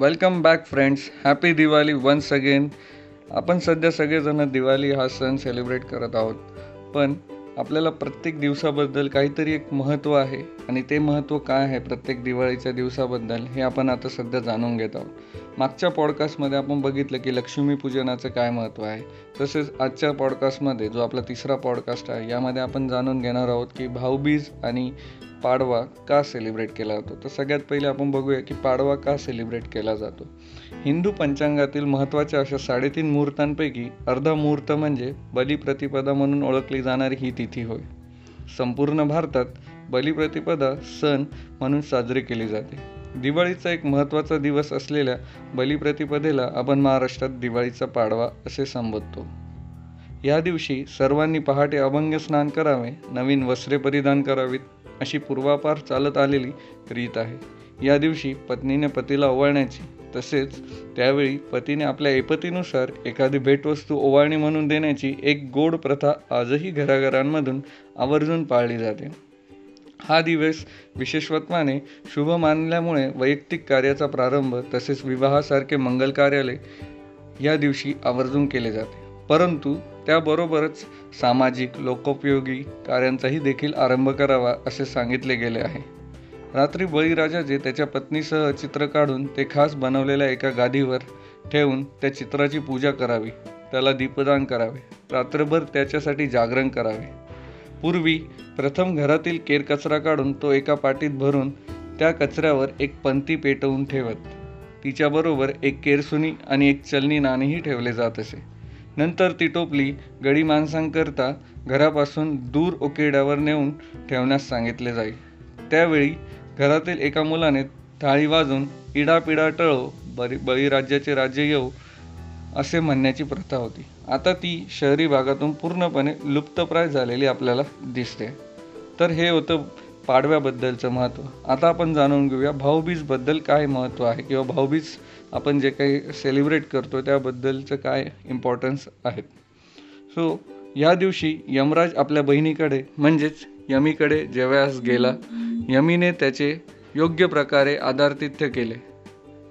Welcome back friends happy Diwali once again आपण सध्या सगळेजण दिवाळी हा सण सेलिब्रेट करत आहोत. पण आपल्याला प्रत्येक दिवसाबद्दल काहीतरी एक महत्त्व आहे आणि ते महत्त्व काय आहे प्रत्येक दिवाळीच्या दिवसाबद्दल हे आपण आता सध्या जाणून घेत आहोत. मागच्या पॉडकास्टमध्ये आपण बघितलं की लक्ष्मीपूजनाचं काय महत्त्व आहे. तसेच आजच्या पॉडकास्टमध्ये जो आपला तिसरा पॉडकास्ट आहे यामध्ये आपण जाणून घेणार आहोत की भाऊबीज आणि पाडवा का सेलिब्रेट केला जातो? तर सगळ्यात पहिले आपण बघूया की पाडवा का सेलिब्रेट केला जातो? हिंदू पंचांगातील महत्त्वाच्या अशा साडेतीन मुहूर्तांपैकी अर्धा मुहूर्त म्हणजे बलिप्रतिपदा म्हणून ओळखली जाणारी ही तिथी होय. संपूर्ण भारतात बलिप्रतिपदा सण म्हणून साजरी केली जाते. दिवाळीचा एक महत्त्वाचा दिवस असलेल्या बलिप्रतिपदेला आपण महाराष्ट्रात दिवाळीचा पाडवा असे संबोधतो. या दिवशी सर्वांनी पहाटे अभंग स्नान करावे नवीन वस्त्रे परिधान करावीत अशी पूर्वापार चालत आलेली रीत आहे. या दिवशी पत्नीने पतीला ओवाळण्याची तसेच त्यावेळी पतीने आपल्या ऐपतीनुसार एखादी भेटवस्तू ओवाळणी म्हणून देण्याची एक गोड प्रथा आजही घराघरांमधून आवर्जून पाळली जाते. हा दिवस विशेषत्वाने शुभ मानल्यामुळे वैयक्तिक कार्याचा प्रारंभ तसेच विवाहासारखे मंगल कार्यालय या दिवशी आवर्जून केले जाते. परंतु त्याबरोबरच सामाजिक लोकोपयोगी कार्यांचाही देखील आरंभ करावा असे सांगितले गेले आहे. रात्री बळीराजाचे त्याच्या पत्नीसह चित्र काढून ते खास बनवलेल्या एका गादीवर ठेवून त्या चित्राची पूजा करावी. त्याला दीपदान करावे. रात्रभर त्याच्यासाठी जागरण करावे. पूर्वी प्रथम घरातील केरकचरा काढून तो एका पाटीत भरून त्या कचऱ्यावर एक पंती पेटवून ठेवत. तिच्याबरोबर एक केरसुनी आणि एक चलनी नाणेही ठेवले जात असे. नंतर ती टोपली गडी माणसांकरता घरापासून दूर ओकेड्यावर नेऊन ठेवण्यास सांगितले जाई. त्यावेळी घरातील एका मुलाने थाळी वाजून इडापिडा टळो बरी बळीराज्याचे राज्य येऊ असे म्हणण्याची प्रथा होती. आता ती शहरी भागातून पूर्णपणे लुप्तप्राय झालेली आपल्याला दिसते. तर हे होतं पाडव्याबद्दलचं महत्त्व. आता आपण जाणून घेऊया भाऊबीजबद्दल काय महत्त्व आहे किंवा भाऊबीज आपण जे काही सेलिब्रेट करतो त्याबद्दलचं काय इम्पॉर्टन्स आहेत. सो या दिवशी यमराज आपल्या बहिणीकडे म्हणजेच यमीकडे जेव्हास गेला यमीने त्याचे योग्य प्रकारे आदारतिथ्य केले.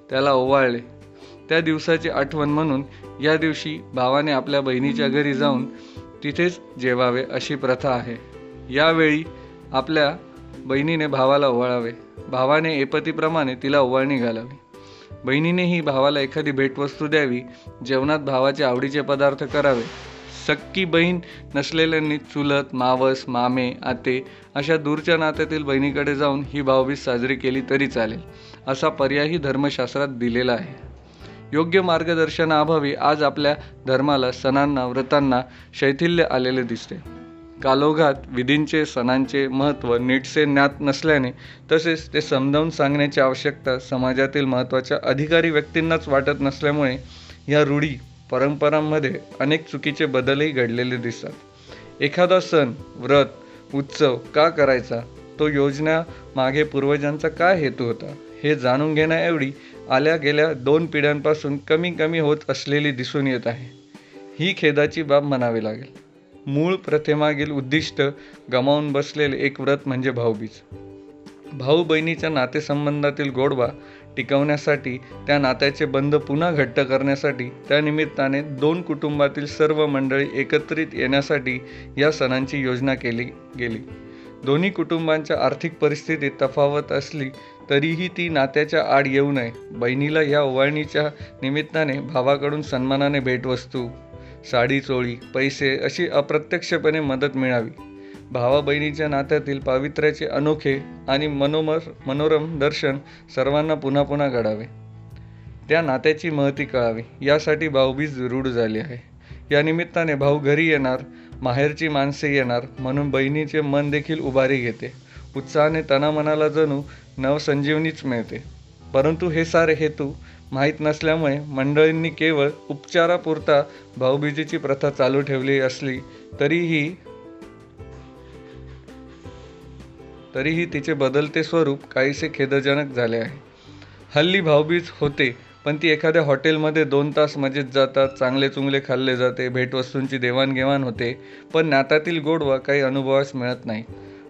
त्याला ओवाळले. त्या दिवसाची आठवण म्हणून या दिवशी भावाने आपल्या बहिणीच्या घरी जाऊन तिथेच जेवावे अशी प्रथा आहे. यावेळी आपल्या बहिणीने भावाला ओवाळावे. भावाने एपतीप्रमाणे तिला ओवाळणी घालावी. बहिणीनेही भावाला एखादी भेटवस्तू द्यावी जेवणात भावाचे आवडीचे पदार्थ करावे. सक्की बहीण नसलेल्यांनी चुलत मावस मामे आते अशा दूरच्या नात्यातील बहिणीकडे जाऊन ही भावबीज साजरी केली तरी चालेल असा पर्यायही धर्मशास्त्रात दिलेला आहे. योग्य मार्गदर्शनाअभावी आज आपल्या धर्माला सणांना व्रतांना शैथिल्य आलेले दिसते. कालोघात विधींचे सणांचे महत्त्व नीटसे ज्ञात नसल्याने तसेच ते समजावून सांगण्याची आवश्यकता समाजातील महत्त्वाच्या अधिकारी व्यक्तींनाच वाटत नसल्यामुळे या रूढी परंपरांमध्ये अनेक चुकीचे बदलही घडलेले दिसतात. एखादा सण व्रत उत्सव का करायचा? तो योजना मागे पूर्वजांचा काय हेतू होता? हे जाणून घेण्याएवढी आल्या गेल्या दोन पिढ्यांपासून कमी कमी होत असलेली दिसून येत आहे. ही खेदाची बाब म्हणावी लागेल. मूळ प्रथेमागील उद्दिष्ट गमावून बसलेले एक व्रत म्हणजे भाऊबीज. भाऊ बहिणीच्या नातेसंबंधातील गोडवा टिकवण्यासाठी त्या नात्याचे बंध पुन्हा घट्ट करण्यासाठी त्यानिमित्ताने दोन कुटुंबातील सर्व मंडळी एकत्रित येण्यासाठी या सणांची योजना केली गेली. दोन्ही कुटुंबांच्या आर्थिक परिस्थितीत तफावत असली तरीही ती नात्याच्या आड येऊ नये. बहिणीला या ओवाळणीच्या निमित्ताने भावाकडून सन्मानाने भेटवस्तू साडी चोळी पैसे अशी अप्रत्यक्षपणे मदत मिळावी. भावा बहिणीच्या नात्यातील पावित्र्याचे अनोखे आणि मनोमर मनोरम दर्शन सर्वांना पुन्हा पुन्हा घडावे. त्या नात्याची महती कळावी. यासाठी भाऊबीज रूढ झाली आहे. या निमित्ताने भाऊ घरी येणार माहेरची माणसे येणार म्हणून बहिणीचे मन देखील उभारी घेते. उत्साहाने तनामनाला जणू नवसंजीवनीच मिळते. परंतु हे सारे हेतू माहीत नसल्यामुळे मंडळींनी केवळ उपचारापुरता भाऊबीजेची प्रथा चालू ठेवली असली तरीही तरीही तिचे बदलते स्वरूप काहीसे खेदजनक झाले आहे. हल्ली भाऊबीज होते पण ती एखाद्या हॉटेलमध्ये दोन तास मजेत जातात चांगले चुंगले खाल्ले जाते भेटवस्तूंची देवाणघेवाण होते पण नात्यातील गोडवा काही अनुभवास मिळत नाही.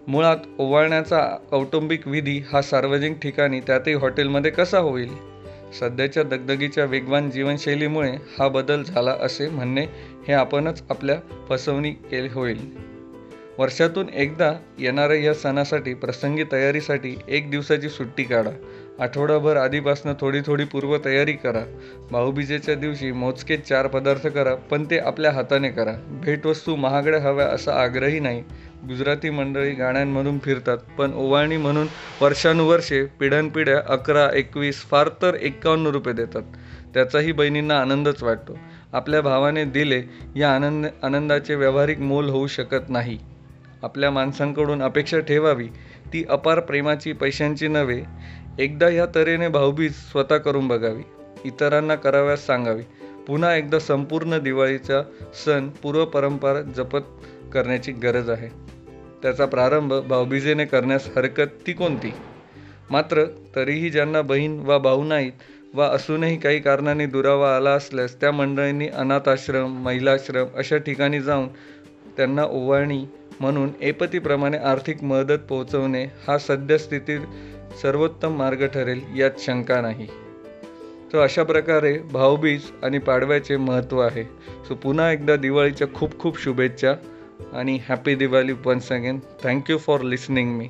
मुळात ओवाळण्याचा कौटुंबिक विधी हा सार्वजनिक ठिकाणी त्यातही हॉटेलमध्ये कसा होईल? सध्याच्या दगदगीच्या वेगवान जीवनशैलीमुळे हा बदल झाला असे म्हणणे हे आपणच आपल्या फसवणी केली होईल. वर्षातून एकदा येणाऱ्या या सणासाठी प्रसंगी तयारीसाठी एक दिवसाची सुट्टी काढा. आठवडाभर आधीपासून थोडी थोडी पूर्वतयारी करा. भाऊबीजेच्या दिवशी मोजके चार पदार्थ करा पण ते आपल्या हाताने करा. भेटवस्तू महागड्या हव्या असा आग्रही नाही. गुजराती मंडळी गाण्यांमधून फिरतात पण ओवाळणी म्हणून वर्षानुवर्षे पिढ्यानपिढ्या अकरा एकवीस फार तर एक्कावन्न रुपये देतात. त्याचाही बहिणींना आनंदच वाटतो. आपल्या भावाने दिले या आनंद आनंदाचे व्यावहारिक मोल होऊ शकत नाही. आपल्या माणसांकडून अपेक्षा ठेवावी ती अपार प्रेमाची पैशांची नव्हे. एकदा ह्या तऱ्हेने भाऊबीज स्वतः करून बघावी इतरांना कराव्यास सांगावी. पुन्हा एकदा संपूर्ण दिवाळीचा सण पूर्वपरंपरा जपत करण्याची गरज आहे. त्याचा प्रारंभ भाऊबीजेने करण्यास हरकत ती कोणती? मात्र तरीही ज्यांना बहीण वा भाऊ नाहीत वा असूनही काही कारणाने दुरावा आला असल्यास त्या मंडळींनी अनाथाश्रम महिलाश्रम अशा ठिकाणी जाऊन त्यांना ओवाळणी म्हणून एपतीप्रमाणे आर्थिक मदत पोहोचवणे हा सद्यस्थितीत सर्वोत्तम मार्ग ठरेल यात शंका नाही. तर अशा प्रकारे भाऊबीज आणि पाडव्याचे महत्त्व आहे. सो पुन्हा एकदा दिवाळीच्या खूप खूप शुभेच्छा आणि happy Diwali once again thank you for listening me